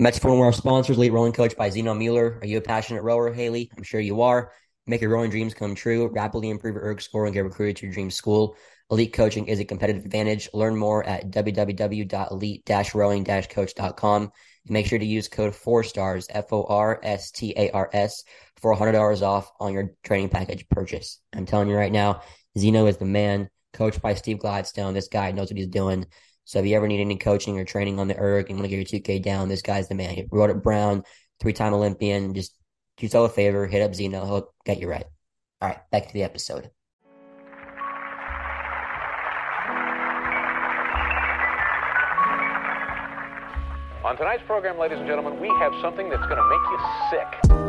Of our sponsors, Elite Rowing Coach by Xeno Müller. Are you a passionate rower, Haley? I'm sure you are. Make your rowing dreams come true. Rapidly improve your ERG score and get recruited to your dream school. Elite coaching is a competitive advantage. Learn more at www.elite-rowing-coach.com. And make sure to use code 4STARS, F-O-R-S-T-A-R-S, for $100 off on your training package purchase. I'm telling you right now, Zeno is the man, coached by Steve Gladstone. This guy knows what he's doing. So if you ever need any coaching or training on the ERG and want to get your 2K down, this guy's the man. He wrote it Brown, three-time Olympian. Just do yourself a favor, hit up Xeno. He'll get you right. All right, back to the episode. On tonight's program, ladies and gentlemen, we have something that's going to make you sick.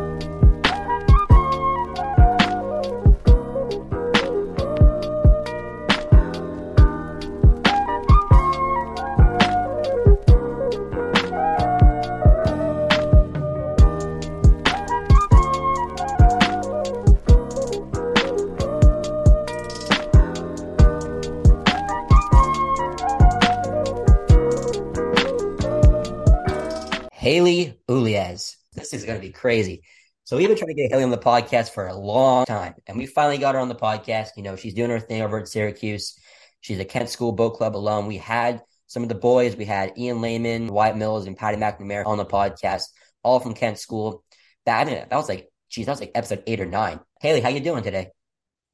This is going to be crazy. So we've been trying to get Haley on the podcast for a long time, and we finally got her on the podcast. You know, she's doing her thing over at Syracuse. She's a Kent School Boat Club alum. We had some of the boys. We had Ian Lehman, Wyatt Mills, and Patty McNamara on the podcast, all from Kent School. That that was like, geez, that was like episode eight or nine. Haley, how you doing today?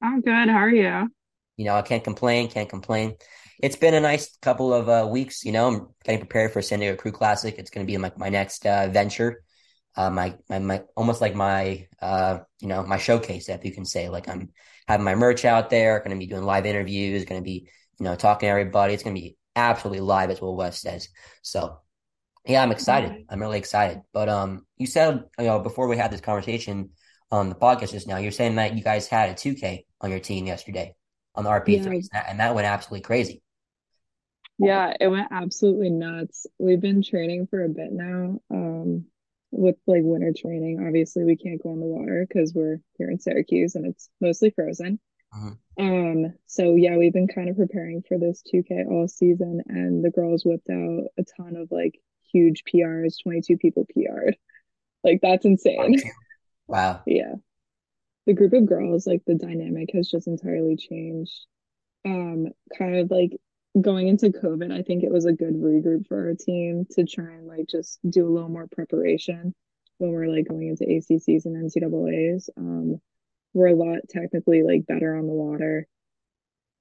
I'm good. How are you? You know, I can't complain. Can't complain it's been a nice couple of uh, weeks. You know, I'm getting prepared for San Diego Crew Classic. It's going to be my my next uh, venture. Uh, my, my my almost like my uh you know my showcase if you can say like I'm having my merch out there. Going to be doing live interviews. Going to be you know talking to everybody. It's going to be absolutely live as Will West says. So yeah, I'm excited. I'm really excited. But um, you said you know before we had this conversation on the podcast just now, you're saying that you guys had a 2K on your team yesterday on the RP3, yeah. and that went absolutely crazy. Yeah, it went absolutely nuts. We've been training for a bit now. Um, with like winter training, obviously we can't go on the water because we're here in Syracuse and it's mostly frozen. Uh-huh. Um, so yeah, we've been kind of preparing for this 2K all season, and the girls whipped out a ton of like huge PRs. 22 people PR'd. Like that's insane. Wow. yeah. The group of girls, like the dynamic has just entirely changed. Um, kind of like going into COVID, I think it was a good regroup for our team to try and like just do a little more preparation when we're like going into ACCs and NCAAs. Um, we're a lot technically like better on the water.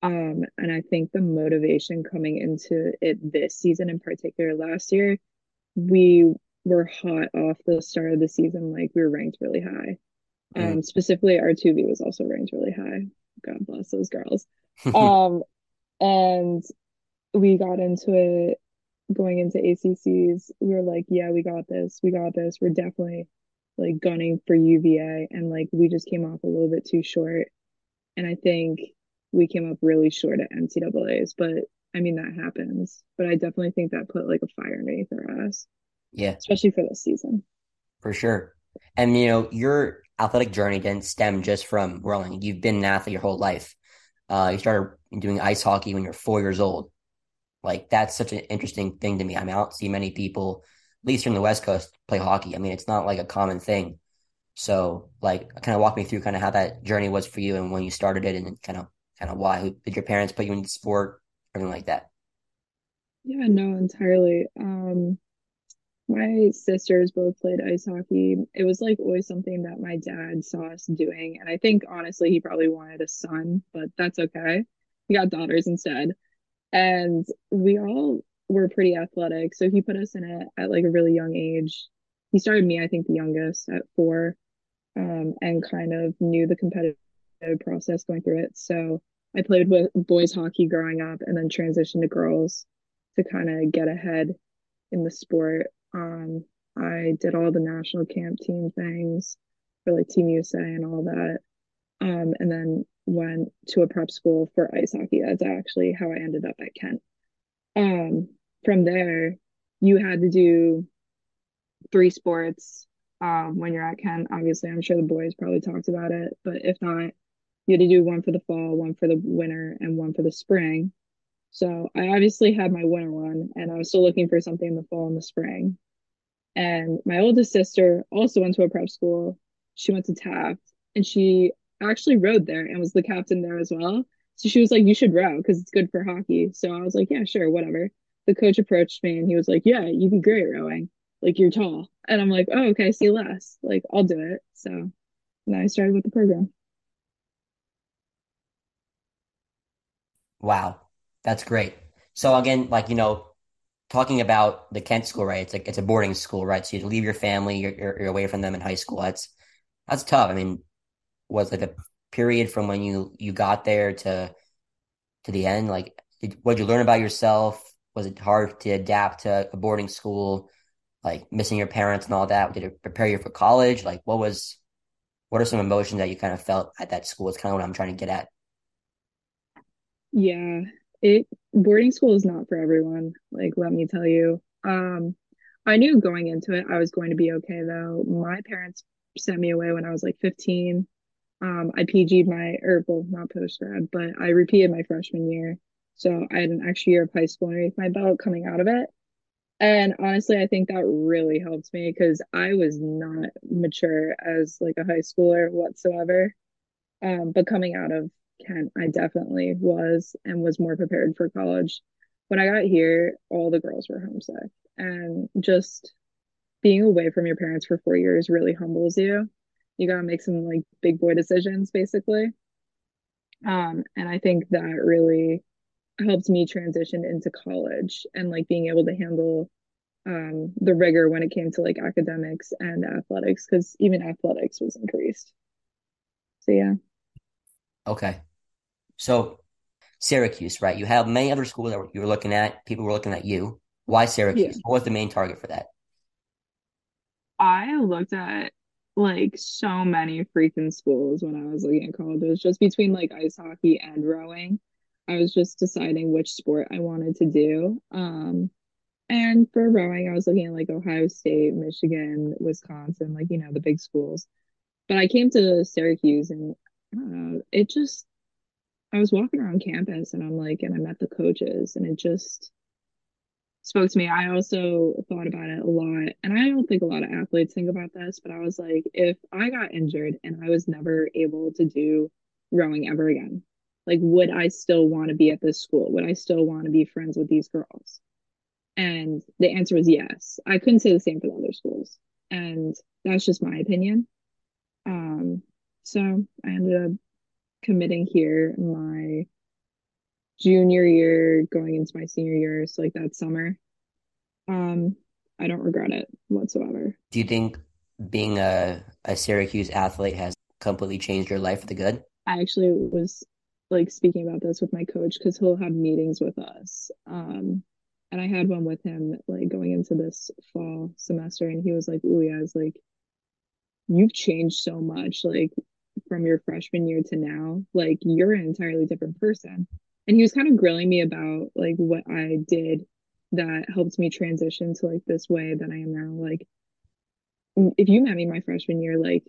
Um, and I think the motivation coming into it this season in particular, last year, we were hot off the start of the season. Like we were ranked really high. Mm. Um, specifically our 2B was also ranked really high. God bless those girls. um, and we got into it going into ACCs. We were like, yeah, we got this. We got this. We're definitely like gunning for UVA. And like, we just came off a little bit too short. And I think we came up really short at NCAAs, but I mean, that happens. But I definitely think that put like a fire underneath our ass. Yeah. Especially for this season. For sure. And, you know, your athletic journey didn't stem just from rowing. You've been an athlete your whole life. Uh, you started doing ice hockey when you're four years old. Like that's such an interesting thing to me. I mean, I don't see many people, at least from the West Coast, play hockey. I mean, it's not like a common thing. So, like, kind of walk me through kind of how that journey was for you and when you started it, and kind of kind of why did your parents put you into sport, everything like that. Yeah, no, entirely. Um, my sisters both played ice hockey. It was like always something that my dad saw us doing, and I think honestly he probably wanted a son, but that's okay. He got daughters instead and we all were pretty athletic. So he put us in it at like a really young age. He started me, I think, the youngest at four, um, and kind of knew the competitive process going through it. So I played with boys hockey growing up, and then transitioned to girls to kind of get ahead in the sport. Um, I did all the national camp team things for like Team USA and all that. Um, and then went to a prep school for ice hockey. That's actually how I ended up at Kent. Um, from there, you had to do three sports um, when you're at Kent. Obviously, I'm sure the boys probably talked about it, but if not, you had to do one for the fall, one for the winter, and one for the spring. So I obviously had my winter one, and I was still looking for something in the fall and the spring. And my oldest sister also went to a prep school. She went to Taft and she actually rowed there and was the captain there as well. So she was like, You should row because it's good for hockey. So I was like, Yeah, sure, whatever. The coach approached me and he was like, Yeah, you'd be great rowing. Like, you're tall. And I'm like, Oh, okay, see less. Like, I'll do it. So then I started with the program. Wow, that's great. So again, like you know, talking about the Kent school, right? It's like it's a boarding school, right? So you leave your family, you're, you're away from them in high school. That's that's tough. I mean, was like a period from when you you got there to to the end? Like, did, what did you learn about yourself? Was it hard to adapt to a boarding school? Like missing your parents and all that? Did it prepare you for college? Like, what was what are some emotions that you kind of felt at that school? It's kind of what I'm trying to get at. Yeah, it boarding school is not for everyone. Like, let me tell you. Um, I knew going into it I was going to be okay though. My parents sent me away when I was like 15. Um, I PG'd my, or well, not post grad, but I repeated my freshman year. So I had an extra year of high school underneath my belt coming out of it. And honestly, I think that really helped me because I was not mature as like a high schooler whatsoever. Um, but coming out of Kent, I definitely was and was more prepared for college. When I got here, all the girls were homesick, and just being away from your parents for four years really humbles you. You gotta make some like big boy decisions, basically. Um, and I think that really helped me transition into college and like being able to handle um the rigor when it came to like academics and athletics because even athletics was increased. So yeah. Okay. So Syracuse, right? You have many other schools that you were looking at. People were looking at you. Why Yeah. Syracuse? What was the main target for that? I looked at like so many freaking schools when I was looking at college. It was just between like ice hockey and rowing. I was just deciding which sport I wanted to do. Um, and for rowing, I was looking at like Ohio State, Michigan, Wisconsin, like you know, the big schools. But I came to Syracuse and know, it just I was walking around campus and I'm like, and I met the coaches and it just spoke to me. I also thought about it a lot, and I don't think a lot of athletes think about this, but I was like, if I got injured and I was never able to do rowing ever again, like, would I still want to be at this school? Would I still want to be friends with these girls? And the answer was yes. I couldn't say the same for the other schools. And that's just my opinion. Um, so I ended up committing here my junior year, going into my senior year, so like that summer. Um, I don't regret it whatsoever. Do you think being a, a Syracuse athlete has completely changed your life for the good? I actually was like speaking about this with my coach because he'll have meetings with us. Um, and I had one with him like going into this fall semester, and he was like, "Ooh, yeah, it's like you've changed so much, like from your freshman year to now. Like you're an entirely different person." And he was kind of grilling me about like what I did that helped me transition to like this way that I am now. Like if you met me my freshman year, like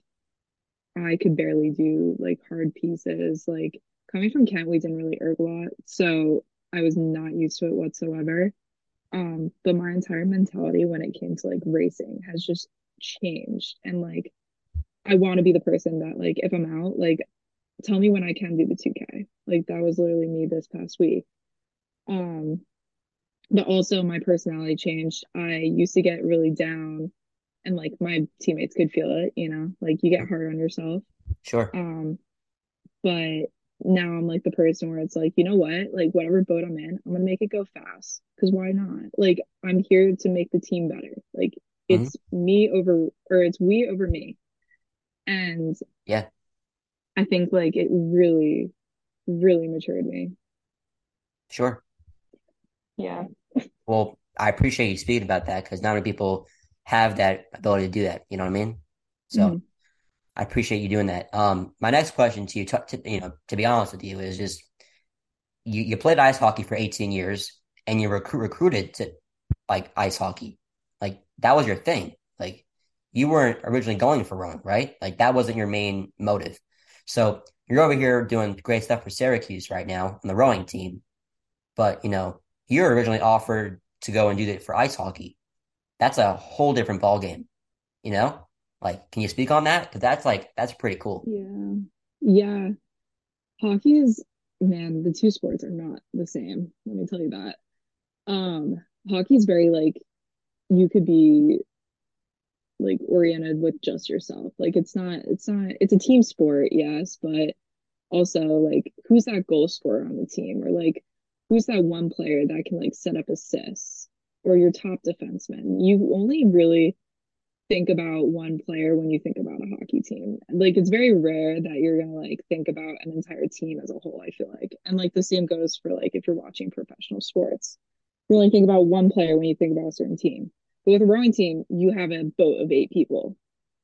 I could barely do like hard pieces. Like coming from Kent, we didn't really erg a lot, so I was not used to it whatsoever. Um, but my entire mentality when it came to like racing has just changed. And like I want to be the person that like if I'm out, like tell me when I can do the 2K. Like that was literally me this past week. Um, but also my personality changed. I used to get really down and like my teammates could feel it, you know, like you get hard on yourself. Sure. Um, but now I'm like the person where it's like, you know what? Like whatever boat I'm in, I'm gonna make it go fast. Cause why not? Like I'm here to make the team better. Like hmm it's me over or it's we over me. And Yeah, I think like it really, really matured me. sure. Yeah. Well, I appreciate you speaking about that because not many people have that ability to do that. You know what I mean? So hmm I appreciate you doing that. Um, my next question to you, to, to, you know, to be honest with you, is just you, you played ice hockey for 18 years and you recruit recruited to like ice hockey. Like that was your thing. Like you weren't originally going for rowing, right? Like that wasn't your main motive. So you're over here doing great stuff for Syracuse right now on the rowing team, but you know, you're originally offered to go and do that for ice hockey. that's a whole different ball game. You know, like, can you speak on that? Because that's like that's pretty cool. Yeah. Yeah. Hockey is, man, the two sports are not the same. Let me tell you that. Um, hockey is very like you could be like oriented with just yourself. Like it's not it's not it's a team sport, yes, but also like who's that goal scorer on the team or like who's that one player that can like set up assists or your top defenseman. You only really think about one player when you think about a hockey team. Like it's very rare that you're gonna like think about an entire team as a whole, I feel like. And like the same goes for like if you're watching professional sports. You only think about one player when you think about a certain team. But with a rowing team, you have a boat of eight people,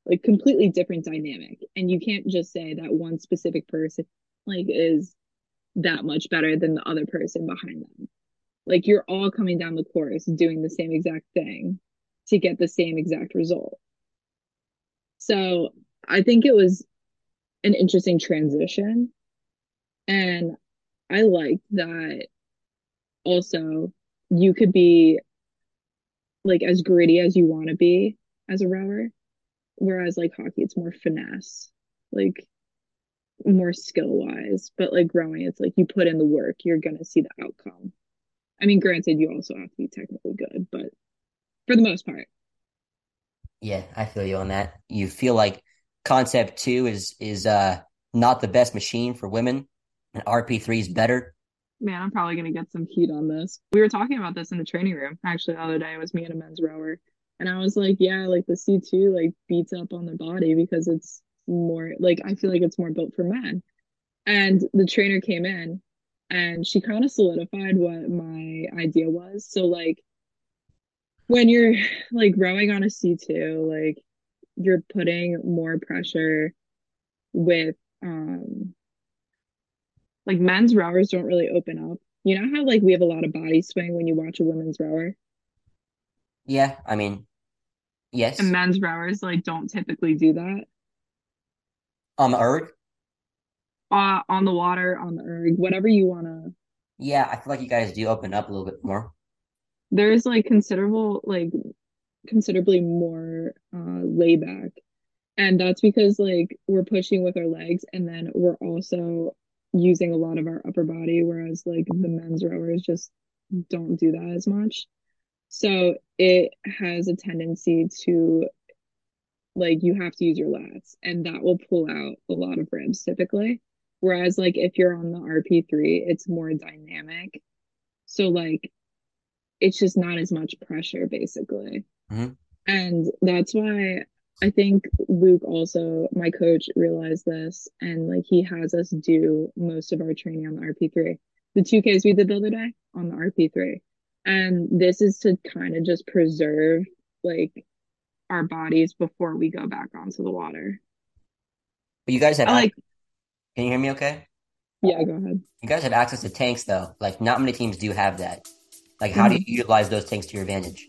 like completely different dynamic. And you can't just say that one specific person like is that much better than the other person behind them. Like you're all coming down the course doing the same exact thing to get the same exact result. So I think it was an interesting transition. And I liked that also you could be like as gritty as you want to be as a rower. Whereas like hockey, it's more finesse, like more skill wise. But like rowing, it's like you put in the work, you're gonna see the outcome. I mean, granted, you also have to be technically good, but for the most part. Yeah, I feel you on that. You feel like concept two is is uh not the best machine for women, and RP three is better. Man, I'm probably gonna get some heat on this. We were talking about this in the training room actually the other day. It was me and a men's rower, and I was like, yeah, like the C two like beats up on the body because it's more like I feel like it's more built for men. And the trainer came in and she kind of solidified what my idea was. So like when you're like rowing on a C2, like you're putting more pressure with um like men's rowers don't really open up. You know how like we have a lot of body swing when you watch a women's rower? Yeah, I mean, yes. And men's rowers like don't typically do that. On the erg? Uh on the water, on the erg, whatever you wanna Yeah, I feel like you guys do open up a little bit more. There's like considerable like considerably more uh layback. And that's because like we're pushing with our legs and then we're also using a lot of our upper body, whereas like the men's rowers just don't do that as much. So it has a tendency to like you have to use your lats and that will pull out a lot of ribs typically. Whereas like if you're on the RP3, it's more dynamic. So like it's just not as much pressure basically. Mhm. And that's why I think Luke also, my coach, realized this and like he has us do most of our training on the RP3. The 2Ks we did the other day on the RP3. And this is to kind of just preserve like our bodies before we go back onto the water. But you guys have I like, can you hear me okay? yeah, go ahead. You guys have access to tanks though. Like not many teams do have that. Like how do Mm-hmm. you utilize those tanks to your advantage?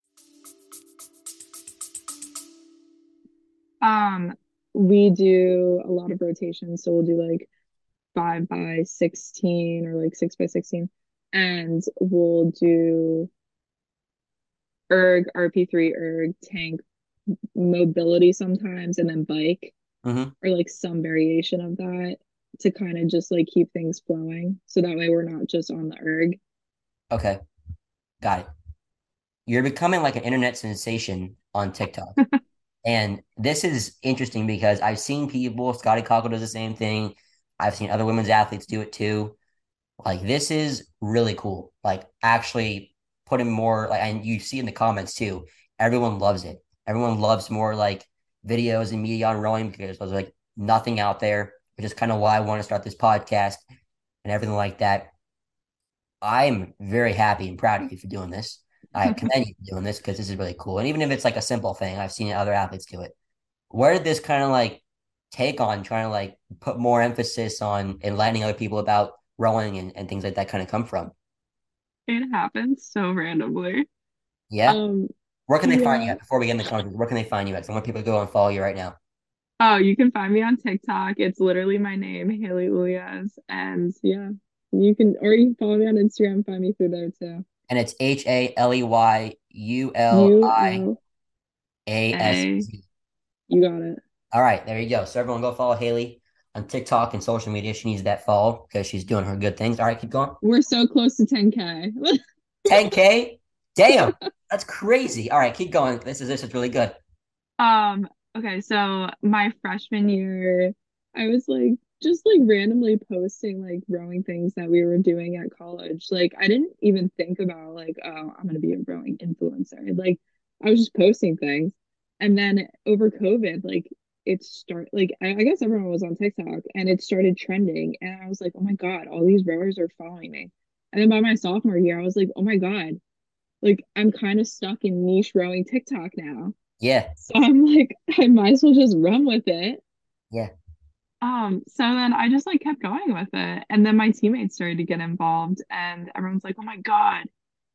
Um, we do a lot of rotations, so we'll do like five by 16 or like six by 16, and we'll do erg, RP3 erg, tank, mobility sometimes, and then bike Mhm. or like some variation of that to kind of just like keep things flowing. So that way we're not just on the erg. Okay. Got it. You're becoming like an internet sensation on TikTok. And this is interesting because I've seen people, Scotty Cockle does the same thing. I've seen other women's athletes do it too. Like this is really cool. Like actually putting more like and you see in the comments too, everyone loves it. Everyone loves more like videos and media on rowing because there's like nothing out there, which is kind of why I want to start this podcast and everything like that. I'm very happy and proud of you for doing this. I commend you for doing this because this is really cool. And even if it's like a simple thing, I've seen other athletes do it. Where did this kind of like take on trying to like put more emphasis on enlightening other people about rowing and, and things like that kind of come from? It happens so randomly. Yeah. Um, Where can they find you at before we get into content? Where can they find you at? 'Cause I want people to go and follow you right now. Oh, you can find me on TikTok. It's literally my name, Haley Uliasz. And yeah, you can, or you can follow me on Instagram, find me through there too. And it's H A L E Y U L U I L A S A. Z. You got it. All right, there you go. So everyone go follow Haley on TikTok and social media. She needs that follow because she's doing her good things. All right, keep going. We're so close to 10K. 10K? Damn, that's crazy. All right, keep going. This is this is really good. Um, okay, so my freshman year, I was like just like randomly posting like rowing things that we were doing at college. Like I didn't even think about like, oh, I'm gonna be a rowing influencer. Like I was just posting things. And then over COVID, like it start like I, I guess everyone was on TikTok and it started trending. And I was like, oh my God, all these rowers are following me. And then by my sophomore year, I was like, oh my God, like I'm kind of stuck in niche rowing TikTok now. Yeah, So I'm like, I might as well just run with it. yeah. Um, so then I just like kept going with it. And then my teammates started to get involved and everyone's like, oh my God,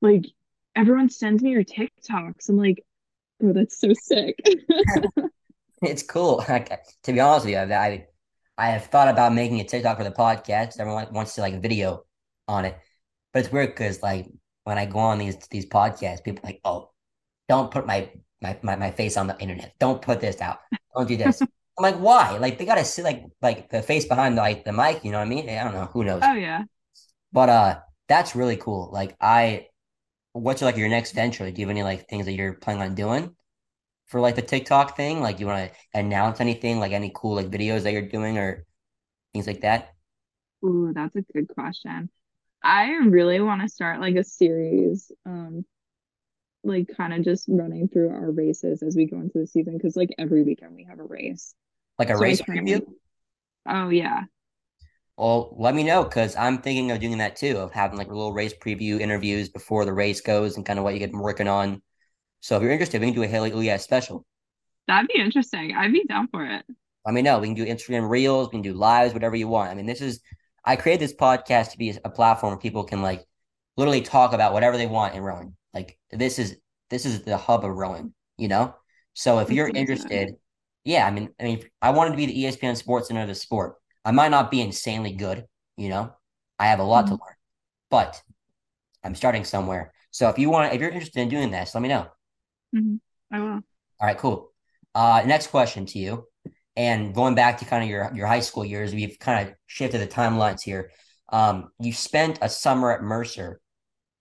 like everyone sends me your TikToks. I'm like, oh, that's so sick. It's cool. Like, to be honest with you, I I have thought about making a TikTok for the podcast. Everyone wants to like video on it, but it's weird because like when I go on these these podcasts, people are like, oh, don't put my my my, my face on the internet. Don't put this out. Don't do this. I'm like, why? Like they gotta see like like the face behind the, like the mic. You know what I mean? I don't know. Who knows? Oh yeah. But uh, that's really cool. Like I, what's like your next venture? Like, do you have any like things that you're planning on doing for like the TikTok thing? Like, you want to announce anything? Like any cool like videos that you're doing or things like that? Ooh, that's a good question. I really want to start like a series, um, like kind of just running through our races as we go into the season because like every weekend we have a race. Like a So race preview? oh yeah. Well, let me know because I'm thinking of doing that too, of having like a little race preview interviews before the race goes and kind of what you get working on. So if you're interested, we can do a Haley Uliasz special. That'd be interesting. I'd be down for it. Let me know. We can do Instagram reels, we can do lives, whatever you want. I mean, this is I created this podcast to be a platform where people can like literally talk about whatever they want in rowing. Like this is this is the hub of rowing, you know? So if you're interested, yeah, I mean, I mean, I wanted to be the ESPN Sports Center of the sport. I might not be insanely good, you know. I have a lot to Mhm. learn, but I'm starting somewhere. So if you want, if you're interested in doing this, let me know. Mhm. I will. All right, cool. Uh, next question to you, and going back to kind of your your high school years, we've kind of shifted the timelines here. Um, you spent a summer at Mercer,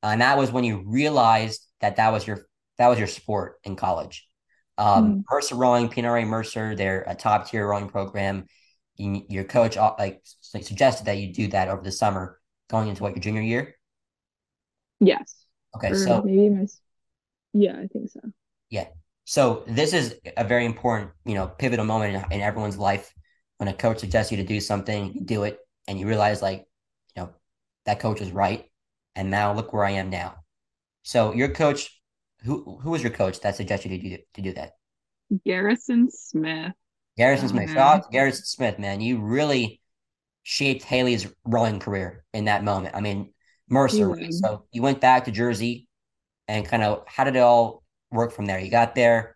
and that was when you realized that that was your that was your sport in college. Um, Mhm. Mercer rowing, PNRA Mercer, they're a top tier rowing program. You, your coach uh, like suggested that you do that over the summer, going into what your junior year. Yes. Okay, Or so maybe my, yeah, I think so. Yeah. So this is a very important, you know, pivotal moment in, in everyone's life when a coach suggests you to do something, you do it, and you realize like, you know, that coach is right. And now look where I am now. So your coach, who who was your coach that suggested you to do to do that? Garrison Smith. Garrison Oh Smith. Mm-hmm. To Garrison Smith, man. You really shaped Haley's rowing career in that moment. I mean, Mercer. right? So you went back to Jersey and kind of how did it all work from there? You got there.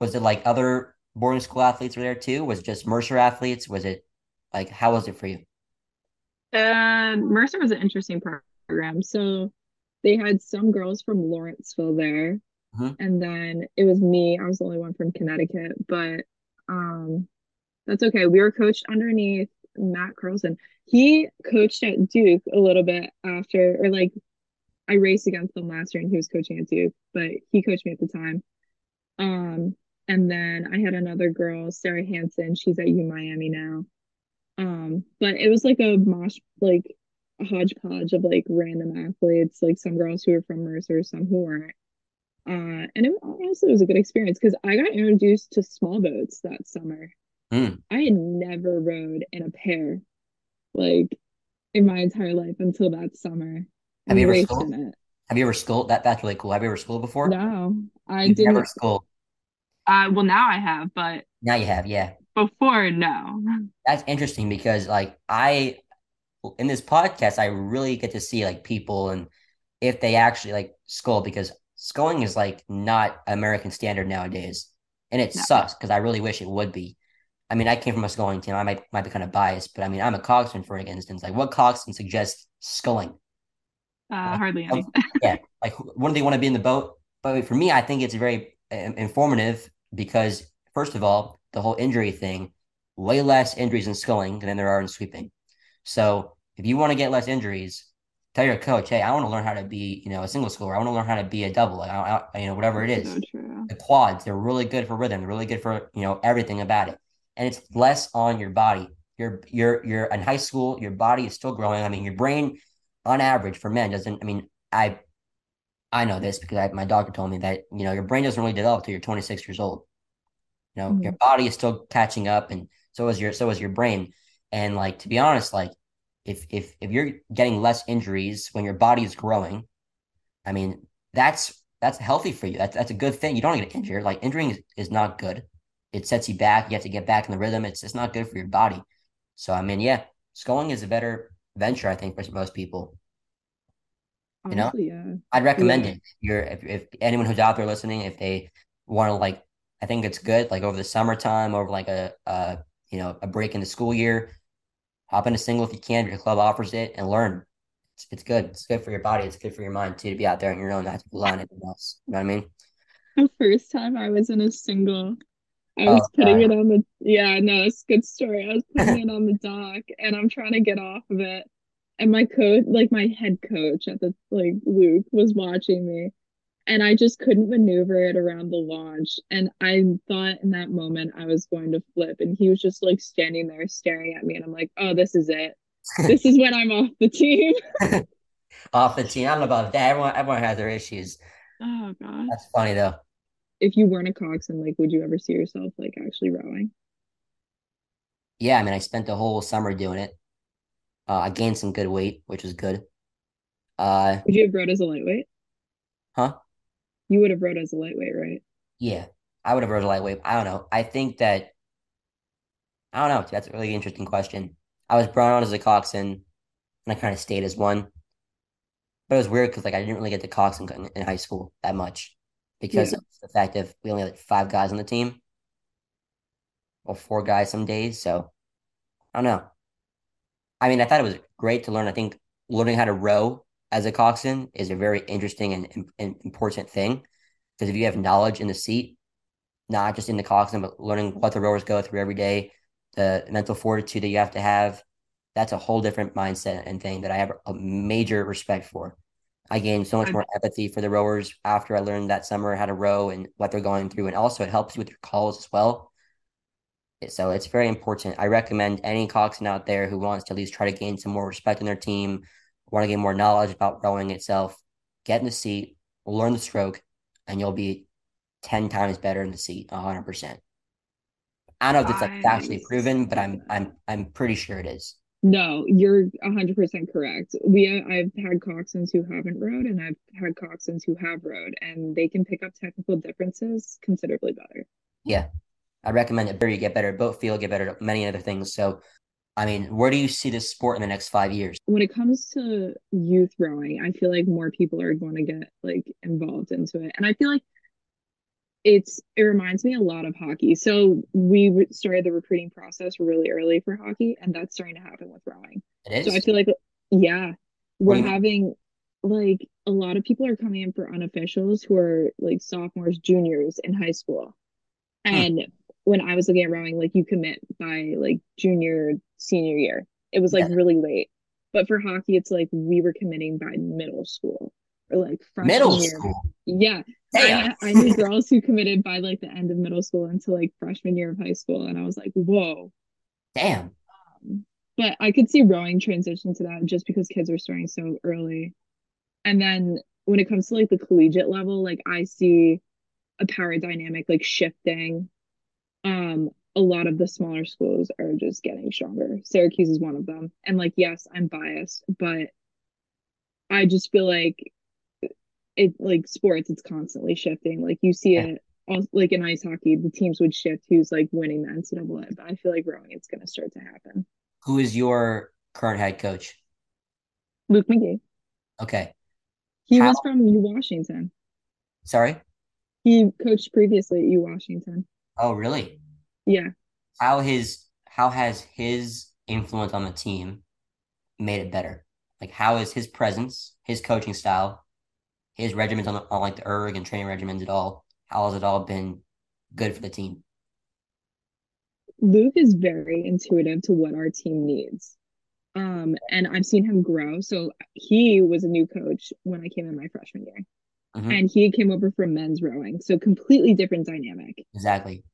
Was it like other boarding school athletes were there too? Was it just Mercer athletes? Was it like how was it for you? And Mercer was an interesting program. So they had some girls from Lawrenceville there, Mhm. and then it was me. I was the only one from Connecticut, but um, that's okay. We were coached underneath Matt Carlson. He coached at Duke a little bit after, or like I raced against him last year, and he was coaching at Duke, but he coached me at the time. Um, and then I had another girl, Sarah Hansen. She's at U Miami now. Um, but it was like a mosh, like hodgepodge of like random athletes, like some girls who were from Mercer, some who weren't. Uh, and it honestly was a good experience because I got introduced to small boats that summer. Mm. I had never rowed in a pair, like in my entire life until that summer. Have you ever in it. Have you ever sculled? That that's really cool. Have you ever sculled before? No, I You've didn't. never sculled. Uh, well, now I have, but Now you have, yeah. before, no. That's interesting because like I in this podcast I really get to see like people and if they actually like scull because sculling is like not American standard nowadays. And it No. sucks because I really wish it would be. I mean, I came from a sculling team. I might might be kind of biased, but I mean, I'm a coxswain for instance. Like, what coxswain suggests sculling? Uh, hardly any. yeah, like do they want to be in the boat? But for me, I think it's very uh, informative because first of all, the whole injury thing, way less injuries in sculling than there are in sweeping. So if you want to get less injuries, tell your coach, hey, I want to learn how to be, you know, a single sculler. I want to learn how to be a double, like, I, I, you know, whatever it is. The quads, they're really good for rhythm. They're really good for, you know, everything about it. And it's less on your body. You're, you're, you're in high school, your body is still growing. I mean, your brain on average for men doesn't, I mean, I, I know this because I, my doctor told me that, you know, your brain doesn't really develop till you're 26 years old. You know, Mhm. your body is still catching up and so is your, so is your brain. And like, to be honest, like if, if, if you're getting less injuries when your body is growing, I mean, that's, that's healthy for you. That's, that's a good thing. You don't get injured. Like injuring is, is not good. It sets you back. You have to get back in the rhythm. It's, it's not good for your body. So, I mean, yeah, sculling is a better venture, I think, for most people. You know? Yeah. I'd recommend Yeah. it. If you're if, if anyone who's out there listening, if they want to like, I think it's good. Like over the summertime, over like a uh you know a break in the school year, hop in a single if you can. If your club offers it, and learn. It's, it's good. It's good for your body. It's good for your mind too to be out there on your own, not to rely on anyone else. You know what I mean? The first time I was in a single, I Oh, was putting God. it on the, yeah, no, it's a good story. I was putting it on the dock and I'm trying to get off of it. And my coach, like my head coach at the, like Luke, was watching me. And I just couldn't maneuver it around the launch. And I thought in that moment I was going to flip. And he was just like standing there staring at me. And I'm like, oh, this is it. This is when I'm off the team. Off the team. I don't know about that. Everyone everyone has their issues. Oh, God. That's funny though. If you weren't a coxswain, like, would you ever see yourself like actually rowing? Yeah, I mean, I spent the whole summer doing it. Uh, I gained some good weight, which was good. Uh, Would you have rowed as a lightweight? huh? You would have rowed as a lightweight, right? Yeah, I would have rode a lightweight. I don't know. I think that I don't know. That's a really interesting question. I was brought on as a coxswain, and I kind of stayed as one. But it was weird because like I didn't really get the coxswain in, in high school that much because Yeah. of the fact that we only had like five guys on the team or four guys some days. So I don't know. I mean, I thought it was great to learn. I think learning how to row as a coxswain is a very interesting and, and important thing because if you have knowledge in the seat, not just in the coxswain, but learning what the rowers go through every day, the mental fortitude that you have to have, that's a whole different mindset and thing that I have a major respect for. I gained so much more empathy for the rowers after I learned that summer how to row and what they're going through. And also, it helps you with your calls as well. So it's very important. I recommend any coxswain out there who wants to at least try to gain some more respect in their team, want to gain more knowledge about rowing itself, get in the seat, learn the stroke, and you'll be 10 times better in the seat, 100%. I don't know if it's like actually proven, but I'm I'm I'm pretty sure it is. No, you're 100% correct. We I've had coxswains who haven't rowed and I've had coxswains who have rowed and they can pick up technical differences considerably better. Yeah. I recommend it. Better you get better at boat feel, get better at many other things. So, I mean, where do you see this sport in the next five years? When it comes to youth rowing, I feel like more people are going to get like involved into it. And I feel like it's it reminds me a lot of hockey. So we started the recruiting process really early for hockey and that's starting to happen with rowing. It So I feel like, yeah, we're mean? having like a lot of people are coming in for unofficials who are like sophomores, juniors in high school. And when I was looking at rowing, like you commit by like junior, senior year. It was like Yeah. really late. But for hockey, it's like we were committing by middle school or like freshman Middle year. school. Yeah. I, I knew girls who committed by like the end of middle school into like freshman year of high school. And I was like, whoa. Damn. But I could see rowing transition to that just because kids are starting so early. And then when it comes to like the collegiate level, like I see a power dynamic like shifting. Um, a lot of the smaller schools are just getting stronger. Syracuse is one of them. And like, yes, I'm biased, but I just feel like it like sports, it's constantly shifting. Like you see it all like in ice hockey, the teams would shift who's like winning the NCAA. But I feel like rowing, it's gonna start to happen. Who is your current head coach? Luke McGee. Okay. He How- was from U Washington. Sorry? He coached previously at U Washington. Oh, really? Yeah. How his how has his influence on the team made it better? Like how is his presence, his coaching style, his regimens on, the, on like the erg and training regimens at all? How has it all been good for the team? Luke is very intuitive to what our team needs. Um, and I've seen him grow. So he was a new coach when I came in my freshman year. Mhm. And he came over from men's rowing. So completely different dynamic. Exactly.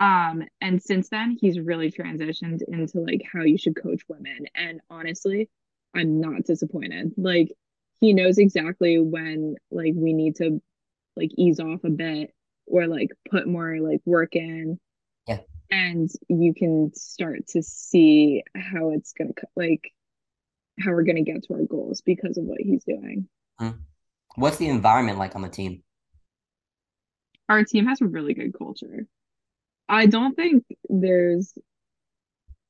Um, and since then he's really transitioned into like how you should coach women. And honestly, I'm not disappointed. Like he knows exactly when like we need to like ease off a bit or like put more like work in. Yeah. And you can start to see how it's gonna like how we're gonna get to our goals because of what he's doing. What's the environment like on the team? Our team has a really good culture. I don't think there's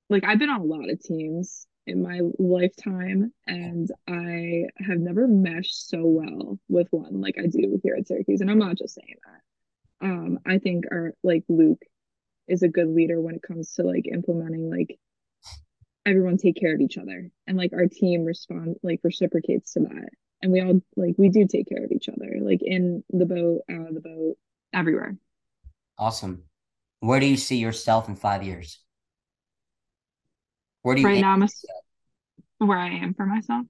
like I've been on a lot of teams in my lifetime and I have never meshed so well with one like I do here at Syracuse. And I'm not just saying that. Um, I think our like Luke is a good leader when it comes to like implementing like everyone take care of each other and like our team respond like reciprocates to that. And we all like we do take care of each other, like in the boat, out of the boat, everywhere. Awesome. Where do you see yourself in five years? Where do you right now I'm a, where I am for myself.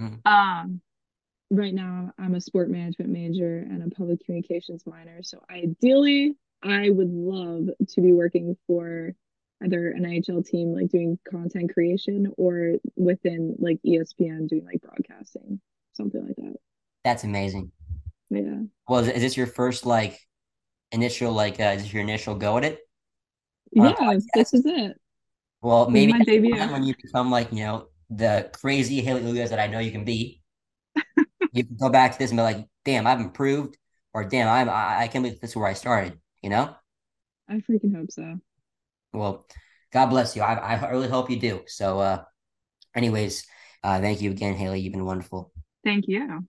Mhm. Um, right now I'm a sport management major and a public communications minor. So ideally, I would love to be working for either an NHL team, like doing content creation, or within like ESPN doing like broadcasting, something like that. That's amazing. Yeah. Well, is, is this your first like initial like uh, is your initial go at it? Yeah, this is it. Well, This maybe when you become like, you know, the crazy Haley Uliasz that I know you can be. you can go back to this and be like, damn, I've improved, or damn, I'm I, I can't believe this is where I started, you know? I freaking hope so. Well, God bless you. I I really hope you do. So uh anyways, uh thank you again, Haley. You've been wonderful. Thank you.